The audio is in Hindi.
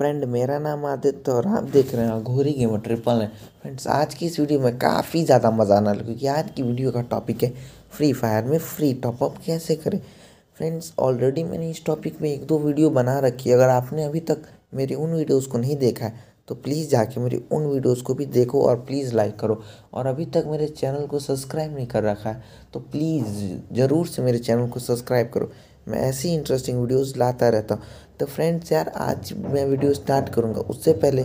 फ्रेंड मेरा नाम आदित्य और आप देख रहे हैं घोरी गेमर ट्रिपल नाइन फ्रेंड्स आज की इस वीडियो में काफ़ी ज़्यादा मज़ा आने वाला क्योंकि आज की वीडियो का टॉपिक है फ्री फायर में फ्री टॉपअप कैसे करें। फ्रेंड्स ऑलरेडी मैंने इस टॉपिक में एक दो वीडियो बना रखी है। अगर आपने अभी तक मेरी उन वीडियोज़ को नहीं देखा है तो प्लीज़ जाके मेरी उन वीडियोज़ को भी देखो और प्लीज़ लाइक करो। और अभी तक मेरे चैनल को सब्सक्राइब नहीं कर रखा है तो प्लीज़ ज़रूर से मेरे चैनल को सब्सक्राइब करो। मैं ऐसी इंटरेस्टिंग वीडियोस लाता रहता हूँ। तो फ्रेंड्स यार, आज मैं वीडियो स्टार्ट करूँगा, उससे पहले